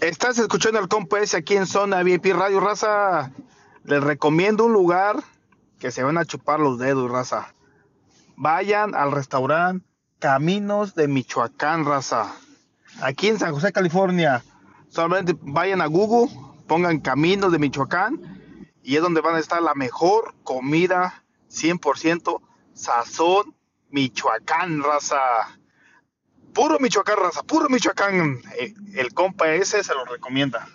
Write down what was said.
Estás escuchando al compa aquí en Zona VIP Radio Raza. Les recomiendo un lugar que se van a chupar los dedos, raza. Vayan al restaurante Caminos de Michoacán, raza. Aquí en San José, California. Solamente vayan a Google, pongan Caminos de Michoacán y es donde van a estar la mejor comida 100% sazón Michoacán, raza. Puro Michoacán, raza, puro Michoacán. Eh, El compa ese se lo recomienda.